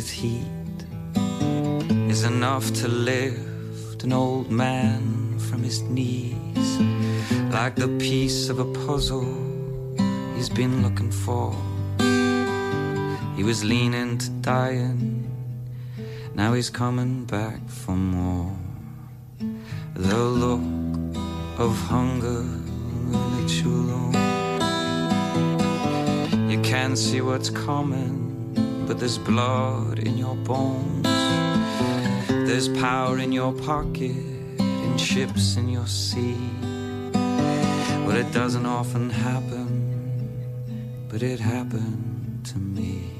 with heat is enough to lift an old man from his knees like the piece of a puzzle he's been looking for. He was leaning to dying, now he's coming back for more. The look of hunger makes you alone. You can't see what's coming, but there's blood in your bones. There's power in your pocket and ships in your sea. Well, it doesn't often happen, but it happened to me.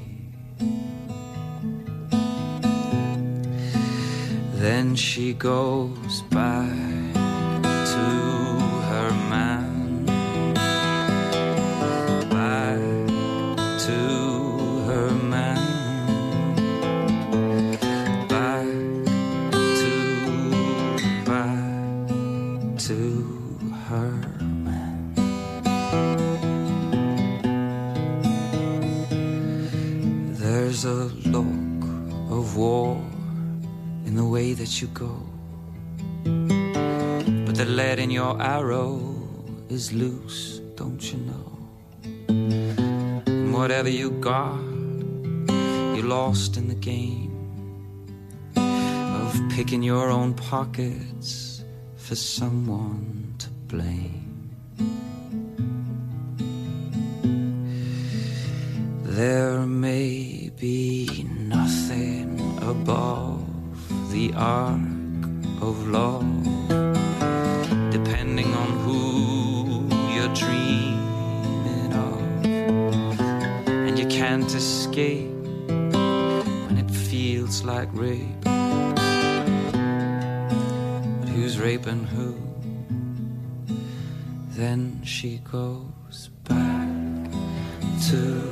Then she goes back to her man, that you go. But the lead in your arrow is loose, don't you know? And whatever you got, you lost in the game of picking your own pockets for someone to blame. There may be nothing above the arc of love, depending on who you're dreaming of. And you can't escape when it feels like rape. But who's raping who? Then she goes back to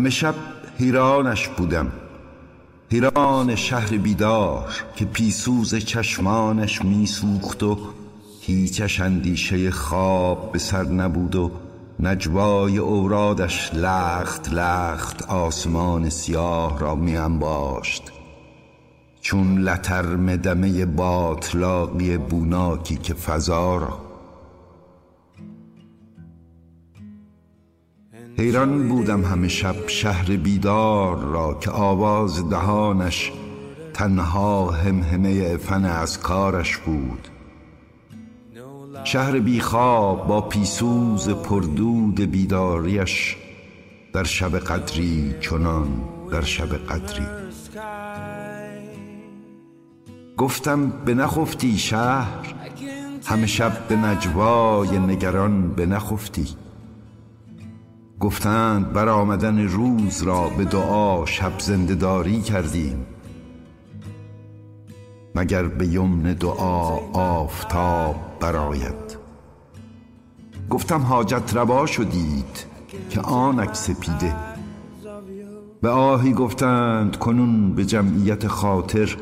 همه شب حیرانش بودم. حیران شهر بیدار که پیسوز چشمانش میسوخت و هیچش اندیشه خواب به سر نبود و نجوای اورادش لخت لخت آسمان سیاه را می انباشت. چون لترم دمه باطلاقی بوناکی که فضا را حیران بودم همه شب شهر بیدار را که آواز دهانش تنها همهمه فن از کارش بود. شهر بیخواب با پیسوز پردود بیداریش در شب قدری چنان در شب قدری. گفتم به نخفتی شهر همه شب به نجوای نگران به نخفتی. گفتند بر آمدن روز را به دعا شب زندهداری کردیم. مگر به یمن دعا آفتاب براید گفتم حاجت روا شدید که آنک سپیده. به آهی گفتند کنون به جمعیت خاطر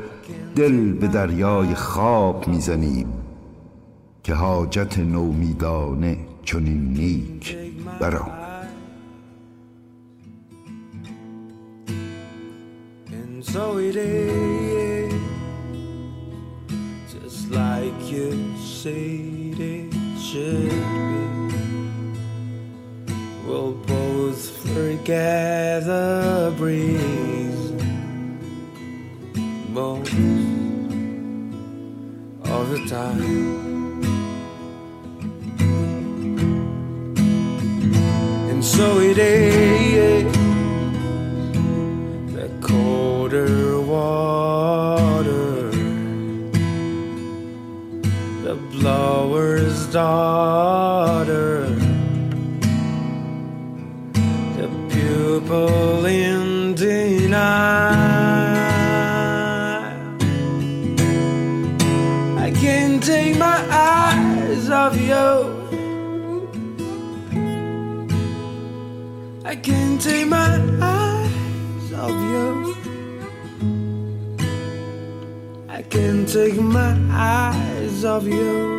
دل به دریای خواب می‌زنیم که حاجت نومیدانه چنین نیک برام so it is. Just like you said it should be. We'll both forget the breeze. Most of the time. And so it is daughter, the pupil in denial. I can't take my eyes off you. I can't take my eyes off you. I can't take my eyes off you.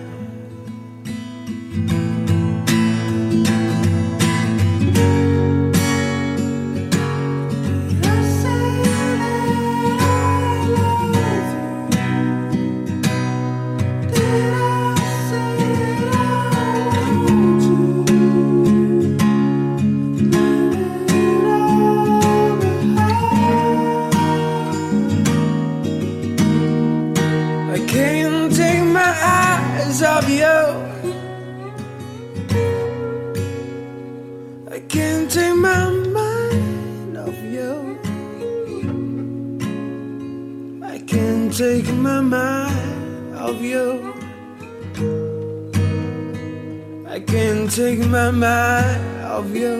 Take my eyes off you. I can't take my mind off you. I can't take my mind off you. I can't take my mind off you.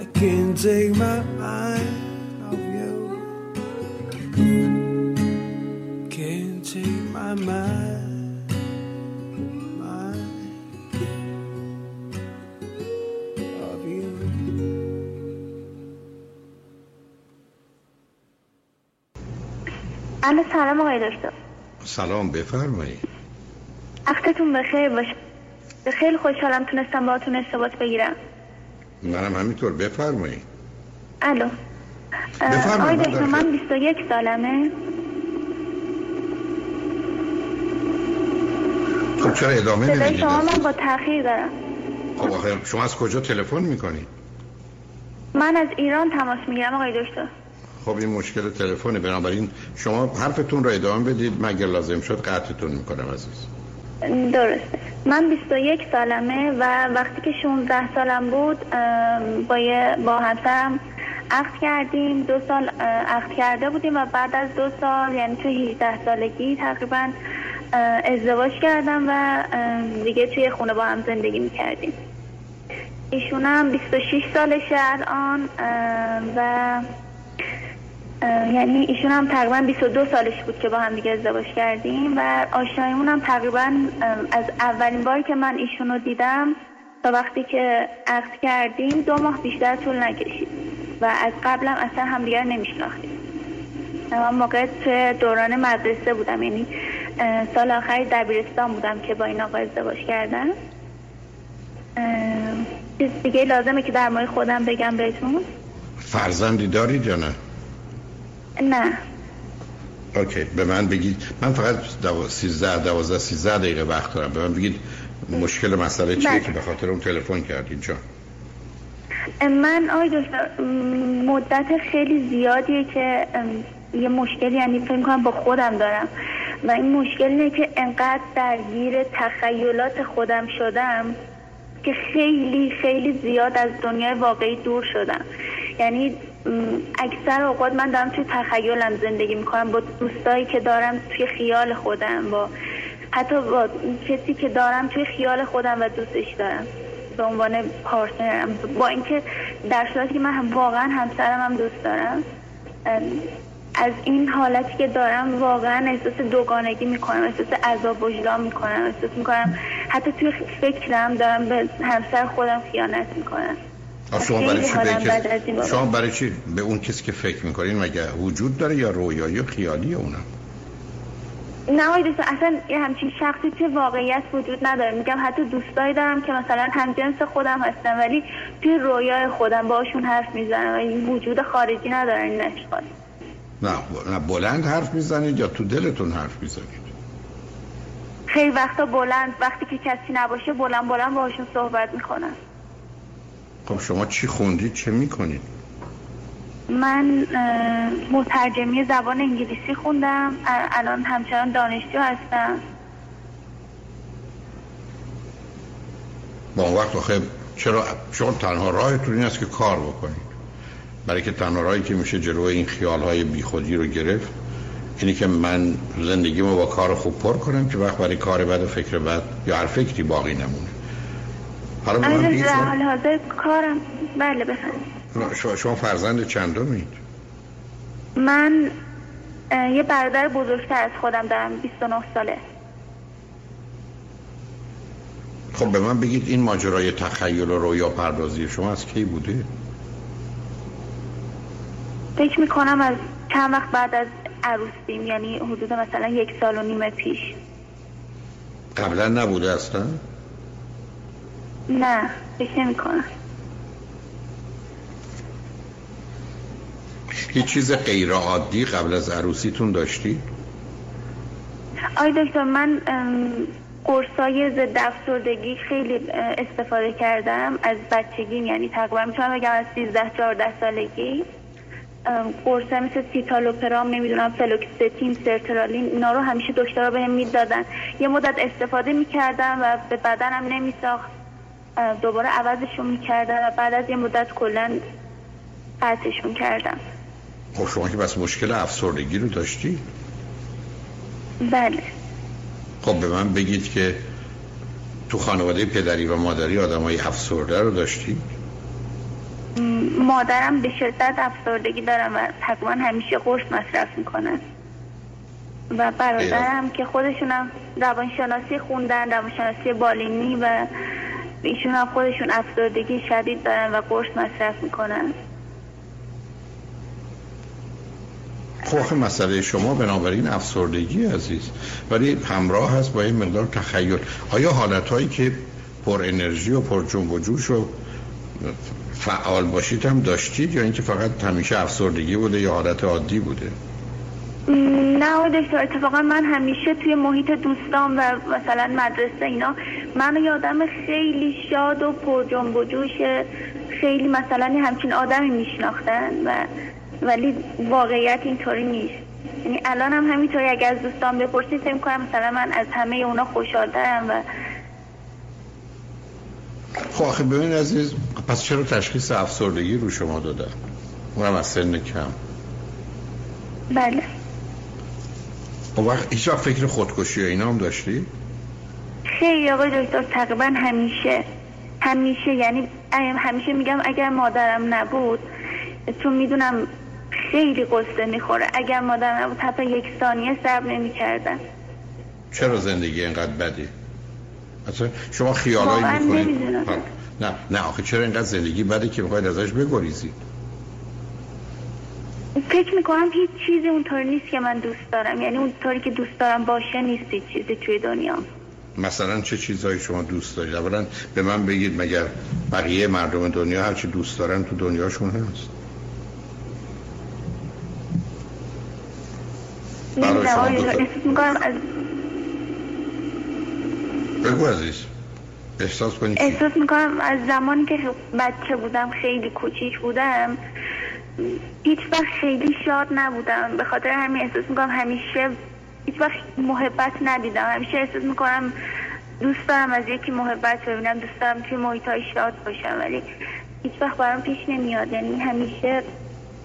I can't take my mind الو سلام آقای دکتر. سلام بفرمایید وقتتون بخیر باشه خیلی خوشحالم تونستم باهاتون ارتباط بگیرم. منم همینطور بفرمایید الو. بفرمایید، آقای دکتر من 21 سالمه. خب چرا ادامه نمی‌دید شما من با تاخیر دارم. خب آخه شما از کجا تلفن می‌کنید من از ایران تماس می‌گیرم آقای دکتر. خب این مشکل تلفنه بنابراین شما حرفتون رو ادامه بدید. مگر لازم شد قطعتون می‌کنم عزیز. درسته. من 21 سالمه و وقتی که 16 سالم بود با با همسرم عقد کردیم. دو سال عقد کرده بودیم و بعد از دو سال یعنی تو 18 سالگی تقریبا ازدواج کردم و دیگه توی خونه با هم زندگی می‌کردیم. ایشون هم 26 سالشه الان و یعنی ایشون هم تقریبا 22 سالش بود که با هم دیگه ازدواج کردیم و آشناییمون هم تقریبا از اولین باری که من ایشون رو دیدم تا وقتی که عقد کردیم دو ماه بیشتر طول نکشید و از قبلم اصلا همدیگر نمیشناختیم. من موقع توی دوران مدرسه بودم یعنی سال آخری دبیرستان بودم که با این آقا ازدواج کردم چیز دیگه لازمه که در مورد خودم بگم بهتون؟ فرزندی دارید یا نه؟ نه. اوکی به من بگید. من فقط دو... 13 12 13 دقیقه وقت دارم. به من بگید مشکل مسئله چیه بله. که به خاطر اون تلفن کردین؟ جان. من آقای مدت خیلی زیادیه که یه مشکلی یعنی فکر کنم با خودم دارم. و این مشکل اینه که انقدر درگیر تخیلات خودم شدم که خیلی خیلی زیاد از دنیای واقعی دور شدم. یعنی اکثر اوقات من دارم توی تخیلم زندگی می‌کنم. با دوستایی که دارم توی خیال خودم با حتی با کسی که دارم توی خیال خودم و دوستش دارم. به عنوان پارتنرم. با اینکه در صورتی که من واقعا همسرم هم دوست دارم از این حالتی که دارم واقعا احساس دوگانگی می‌کنم احساس عذاب وجدان می‌کنم احساس می‌کنم حتی توی فکرم دارم به همسر خودم خیانت می‌کنم. شما برای چی به. شما برای چی به اون کسی که فکر می‌کنین مگه وجود داره یا رویایی و خیالی اونم؟ نه آقای دکتر اصلا یه همچین شخصی توی واقعیت وجود نداره. میگم حتی دوستایی دارم که مثلا همجنس خودم هستن ولی توی رویای خودم باشون حرف می‌زنم و این وجود خارجی ندارن این اشخاص نه نه بلند حرف می‌زنید یا تو دلتون حرف می‌زنید؟ خیلی وقتا بلند وقتی که کسی نباشه بلند بلند باهاشون صحبت می‌کنم. خب شما چی خوندید؟ چه می‌کنید؟ من مترجمی زبان انگلیسی خوندم. الان همچنان دانشجو هستم. با اون وقت آخه چرا شما تنها راهتون این است که کار بکنید. برای که تنها راهی که میشه جلوی این خیال های بیخودی رو گرفت اینه که من زندگیمو با کار خوب پر کنم که وقت برای کار بد و فکر بد یا هر فکری باقی نمونه. حالا من در حال حاضر کارم. بله بفرمایید. شما, شما فرزند چندمید من یه برادر بزرگتر از خودم دارم 29 ساله. خب به من بگید این ماجرای تخیل و رویا پردازی شما از کی بوده؟ فکر می‌کنم از چند وقت بعد از عروسیم یعنی حدود مثلا یک سال و نیم پیش. قبلا نبوده اصلا؟ نه فکر نمی‌کنم هیچ چیز غیر عادی قبل از عروسیتون داشتی؟ آی دکتر من قرصای ضد افسردگی خیلی استفاده کردم از بچگیم یعنی تقریبا می‌تونم بگم از 13 14 سالگی. قرصه مثل سیتالوپرام نمی‌دونم فلوکستین سرترالین اینا رو همیشه دکترها بهم می‌دادن. یه مدت استفاده می‌کردم و به بدنم نمیساخت. دوباره عوضشون می‌کردم و بعد از یه مدت کلا قطعشون کردم. خب شما که پس مشکل افسردگی رو داشتی؟ بله. خب به من بگید که تو خانواده پدری و مادری آدم های افسرده رو داشتی؟ مادرم به شدت افسردگی دارم و تقریبا همیشه قرص مصرف می‌کنن و برادرم که خودشونم روانشناسی خوندن روانشناسی بالینی و ایشون هم خودشون افسردگی شدید دارن و قرص مصرف می‌کنن. خب مسئله شما بنابراین افسردگی عزیز. ولی همراه هست با این مقدار تخیل. آیا حالت هایی که پر انرژی و پر جنب و جوش و فعال باشید هم داشتید یا اینکه فقط همیشه افسردگی بوده یا حالت عادی بوده؟ نه دکتر اتفاقا من همیشه توی محیط دوستان و مثلا مدرسه اینا منو یه آدم خیلی شاد و پر جنب و جوش. خیلی مثلا همچین آدمی میشناختن و ولی واقعیت اینطوری نیست. یعنی الان هم همینطوری اگر از دوستان بپرسید فکر کنم مثلا من از همه اونا خوشحالترم و خب آخه ببین عزیز پس چرا تشخیص افسردگی رو شما دادن اونم از سن کم. بله. اون وقت هیچ فکر خودکشی اینا هم داشتی؟ خیلی آقای دکتر؟ تقریبا همیشه. همیشه یعنی همیشه میگم اگر مادرم نبود چون می‌دونم خیلی قصه می‌خوره. اگر مادرم نبود حتی یک ثانیه صبر نمی‌کردم. چرا زندگی اینقدر بدی؟ اصلا شما خیالایی می‌کنید. نمی‌دونم. نه نه آخه چرا اینقدر زندگی بده که می‌خواید ازش بگریزید فکر می‌کنم هیچ چیزی اونطوری نیست که من دوست دارم. یعنی اونطوری که دوست دارم باشه نیست هیچ چیزی توی دنیا. مثلا چه چیزهایی شما دوست دارید؟ اولا به من بگید مگر بقیه مردم دنیا هر چی دوست دارن تو دنیاشون هست. بگو عزیز. احساس کنی احساس می‌کنم از زمانی که بچه بودم خیلی کوچیک بودم هیچ وقت خیلی شاد نبودم. به خاطر همین احساس می‌کنم همیشه هیچ وقت محبت ندیدم. همیشه احساس می‌کنم دوست دارم از یکی محبت ببینم دوست دارم توی محیط های شاد باشم ولی هیچ وقت برام پیش نمیاد. یعنی همیشه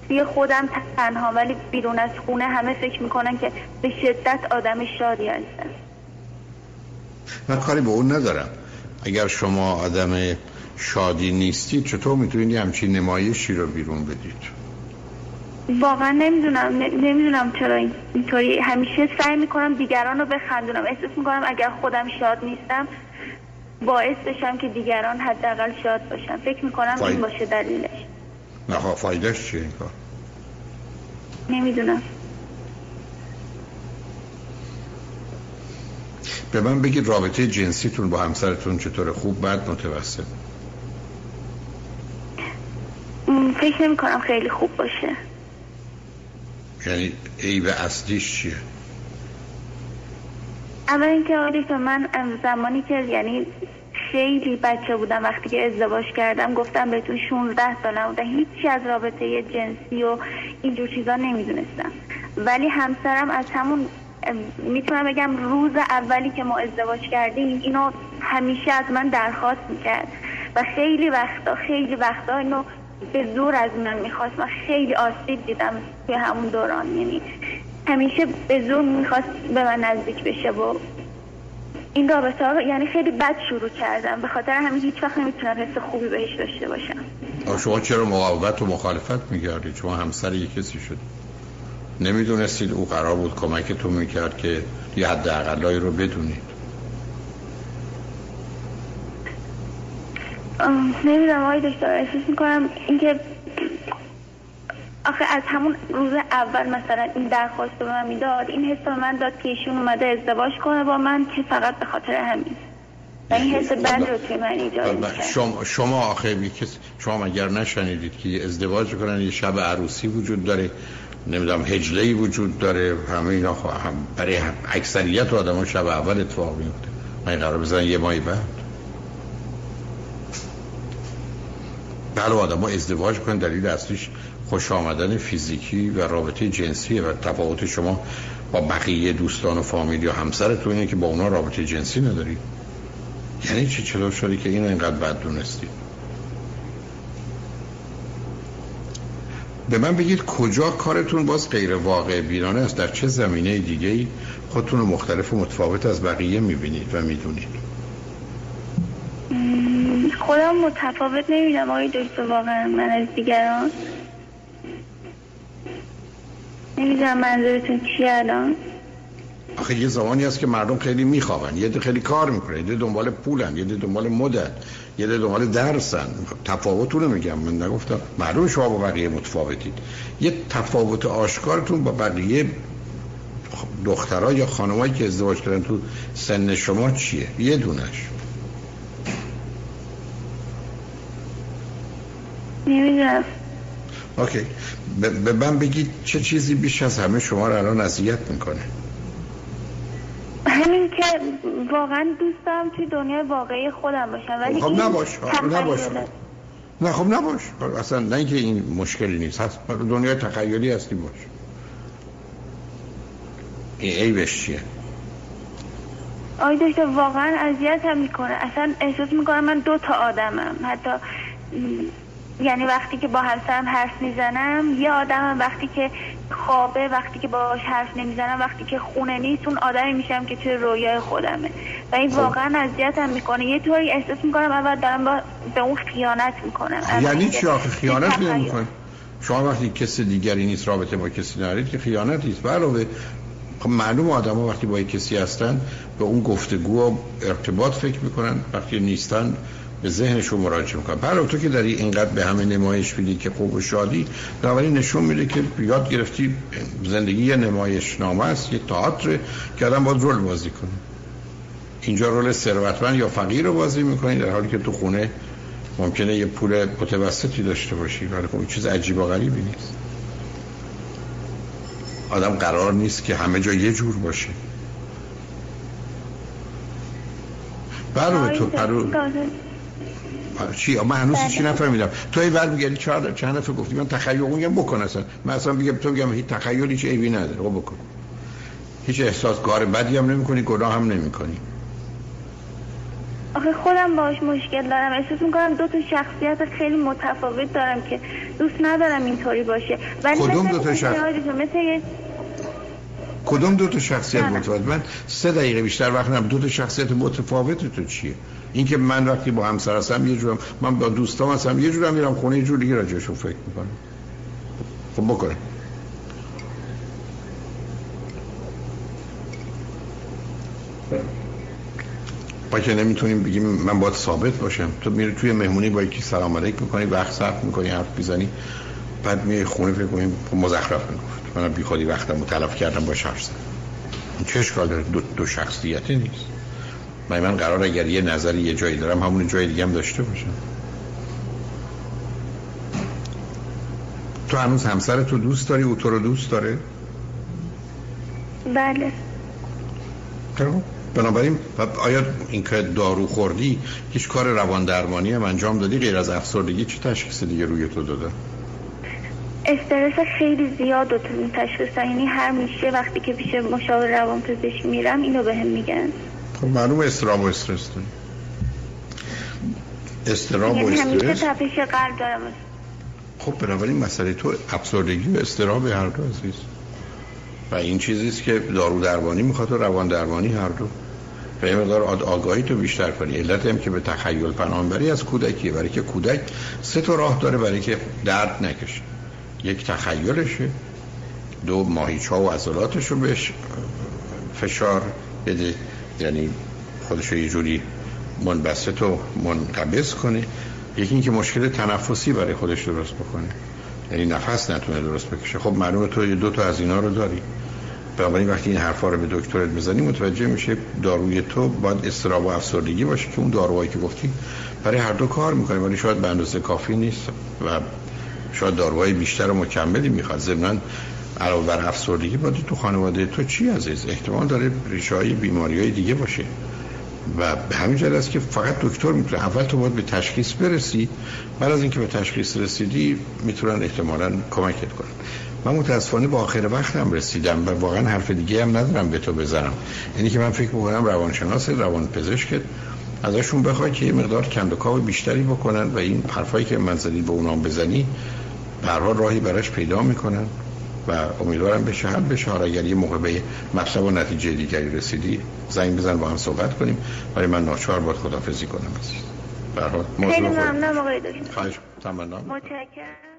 توی خودم تنها ولی بیرون از خونه همه فکر می‌کنن که به شدت آدم شادی هستم. من کاری به اون ندارم. اگر شما آدم شادی نیستید چطور می‌تونید همچین نمایشی رو بیرون بدید؟ واقعا نمی‌دونم نمی‌دونم چرا اینطوری همیشه سعی می‌کنم دیگران رو بخندونم. احساس می‌کنم اگر خودم شاد نیستم باعث بشم که دیگران حداقل شاد باشن. فکر می‌کنم این باشه دلیلش. نه خب، فایدهش چیه این کار؟ نمی‌دونم. به من بگید رابطه جنسیتون با همسرتون چطور؟ خوب بد متوسط؟ فکر نمی کنم خیلی خوب باشه. یعنی عیب اصلیش چیه؟ اول اینکه آقای من زمانی که یعنی خیلی بچه بودم وقتی که ازدواج کردم گفتم بهتون 16 سالم بودم هیچی از رابطه جنسی و اینجور چیزا نمی‌دونستم. ولی همسرم از همون می‌تونم بگم روز اولی که ما ازدواج کردیم اینو همیشه از من درخواست می‌کرد. و خیلی وقتا خیلی وقتا اینو به زور از من می‌خواست. من خیلی آسیب دیدم توی همون دوران. یعنی همیشه به زور می‌خواست به من نزدیک بشه و این رابطه ها یعنی خیلی بد شروع کردم. به خاطر همین هیچ وقت نمی‌تونم حس خوبی بهش داشته باشم. شما چرا مقاومت و مخالفت می‌کردید؟ شما همسر یک کسی شد. نمی‌دونستید او قرار بود کمکتون می‌کرد که یه حد رو بدونید. نمی‌دونم آقای دکتر احساس می‌کنم اینکه آخه از همون روز اول مثلا این درخواست به من می‌داد این حس به من داد که ایشون اومده ازدواج کنه با من که فقط به خاطر همین. و این حس بد رو توی من ایجاد شما, شما آخه شما مگر نشنیدید که ازدواج کنن یه شب عروسی وجود داره نمی‌دونم هجله وجود داره همه اینا هم برای اکثریت آدم شب اول اتفاق میفته من قرار بزنن یه ماهی بعد. بله آدم ها ازدواج کنن دلیل اصلیش خوش آمدن فیزیکی و رابطه جنسی و تفاوت شما با بقیه دوستان و فامیل یا همسرتون اینه که با اونا رابطه جنسی ندارید یعنی چی؟ چطور شدی که اینو اینقدر بد دونستی؟ به من بگید کجا کارتون باز غیر واقع بینانه است؟ در چه زمینه دیگه خودتون مختلف و متفاوت از بقیه می‌بینید و می‌دونید؟ خودم متفاوت نمی‌دونم آقای دکتر واقعا من از دیگران نمی‌دونم منظورتون چی الان. آخه یه زمانی هست که مردم خیلی میخوابن. یه خیلی کار می‌کنه یه دنبال پولن یه دنبال مدن یه دنبال درسن. تفاوتونو میگم من نگفتم. معلوم شما با بقیه متفاوتید. یه تفاوت آشکارتون با بقیه دخترها یا خانمایی که ازدواج کردن تو سن شما چیه؟ یه دونش نمی‌دونم. اوکی. به من بگید چه چیزی بیش از همه شما رو الان اذیت می‌کنه؟ همین که واقعا دوست دارم توی دنیای واقعی خودم باشم ولی خب نباش نباش. نه خب نباش. اصلا نه اینکه این مشکلی نیست. هست دنیای تخیلی هستی باش. این عیبش چیه؟ آی دکتر واقعا اذیت هم می‌کنه. اصلا احساس می‌کنم من دو تا آدمم. حتی یعنی وقتی که با همسرم حرف می‌زنم یه آدمم وقتی که خوابه وقتی که باهاش حرف نمی‌زنم وقتی که خونه نیست اون آدمی میشم که توی رویای خودمه. و این خب. واقعا اذیتم می‌کنه. یه طوری احساس می‌کنم اول دارم با به اون خیانت می‌کنم. یعنی چی آخه؟ خیانت نمی‌کنه شما وقتی کسی دیگری نیست رابطه با کسی ندارید که خیانت نیست. علاوه خب معلوم آدم ها وقتی با کسی هستن به اون گفتگو و ارتباط فکر می‌کنن. وقتی نیستن به ذهنشون مراجعه می‌کنن. برای تو که داری اینقدر به همه نمایش میدی که خوب و شادی بنابراین نشون میده که یاد گرفتی زندگی یه نمایش نامه است یه تئاتر که آدم باید رول بازی کنه. اینجا رول ثروتمند یا فقیر رو بازی می‌کنی در حالی که تو خونه ممکنه یه پول متوسطی داشته باشی. ولی خب چیز عجیب و غریبی نیست. آدم قرار نیست که همه جا یه جور باشه. برای تو پرو چی؟ من هنوز چی بله. نفهمیدم. تو ای برمیگردی چهار چند دفعه گفتی؟ من تخیل میگم بکن اصلا. من اصلا بگم تو میگم هیچ تخیلی هیچ عیبی نداره. خب بکن. هیچ احساس کار بدی هم نمی‌کنی گناه هم نمی‌کنی. آخه خودم باش مشکل دارم. احساس می‌کنم دو تا شخصیت خیلی متفاوت دارم که دوست ندارم اینطوری باشه. ولی کدوم دو تا شخصیت مثل کدوم دو تا شخصیت متفاوت؟ من سه دقیقه بیشتر وقت ندارم. دو تا شخصیت متفاوت تو چیه؟ اینکه من وقتی با همسر هستم یه جورم من با دوستام هستم یه جورم میرم خونه یه جور دیگه راجعشون فکر می‌کنم. خب بکنه با که نمی‌تونیم بگیم من باید ثابت باشم. تو میری توی مهمونی با یکی سلام علیک می‌کنی وقت صرف می‌کنی حرف می‌زنی. بعد میای خونه فکر کنیم خب مزخرف می‌گفت. من بی خودی وقتم رو تلف کردم با حرف زدم چه اشکال داره؟ دو, دو شخصیتی نیست. من من قرار اگر یه نظری یه جایی دارم همون جای دیگه هم داشته باشم. تو هنوز همسر تو دوست داری؟ او تو رو دوست داره؟ بله. خب، بنابراین آیا این که دارو خوردی هیچ کار روان درمانی هم انجام دادی؟ غیر از افسردگی چه تشخیص دیگه روی تو داده؟ استرس خیلی زیاد و تشخیص یعنی هر میشه وقتی که پیش مشاور روان پزشک میرم اینو بهم میگن. خب معلوم استراب و استرس داری استراب و یعنی استرس. تپش قلب دارم. خب بنابراین مسئله تو افسردگی و استراب هر دو عزیز. و این چیزیست که دارو درمانی می‌خواد و روان درمانی هر دو. و یه مقدار آگاهی تو بیشتر کنی. علت هم که به تخیل پناه بری از کودکیه. برای که کودک سه تا راه داره برای که درد نکشه. یک تخیلشه. دو ماهیچ و عضلاتش رو بهش فشار بده. یعنی خودش یه جوری منبسط و منقبض کنه. یکی اینکه مشکل تنفسی برای خودش درست بکنه. یعنی نفس نتونه درست بکشه. خب معلومه تو دو تا از اینا رو داری. بنابراین وقتی این حرفا رو به دکترت می‌زنی متوجه میشه داروی تو باید استراب و افسردگی باشه که اون داروهایی که گفتی برای هر دو کار می‌کنه. ولی شاید به اندازه کافی نیست و شاید داروهای بیشتر و مکملی می‌خواد. ضمن علاوه بر افسردگی باید تو خانواده تو چی عزیز؟ احتمال داره ریشه های دیگه باشه. و به همین جهت است که فقط دکتر می‌تونه اول تو باید به تشخیص برسی. بعد از اینکه به تشخیص رسیدی می‌تونن احتمالا کمکت کنن. من متاسفانه با آخر وقتم رسیدم و واقعا حرف دیگه هم ندارم به تو بزنم. یعنی که من فکر می‌کنم روانشناس روان پزشکت ازشون بخوای که یه مقدار کندوکاو بیشتری بکنن و این حرفایی که من زدی به اونام بزنی برها راهی براش پیدا می‌کنن. و امیدوارم بشه حل بشه حالا اگر یه موقع به مطلب و نتیجه دیگری رسیدی. زنگ بزن با هم صحبت کنیم. ولی من ناچار باید خدافزی کنم خیلی ممنونم آقای دکتر. خواهش تمنا متشکرم.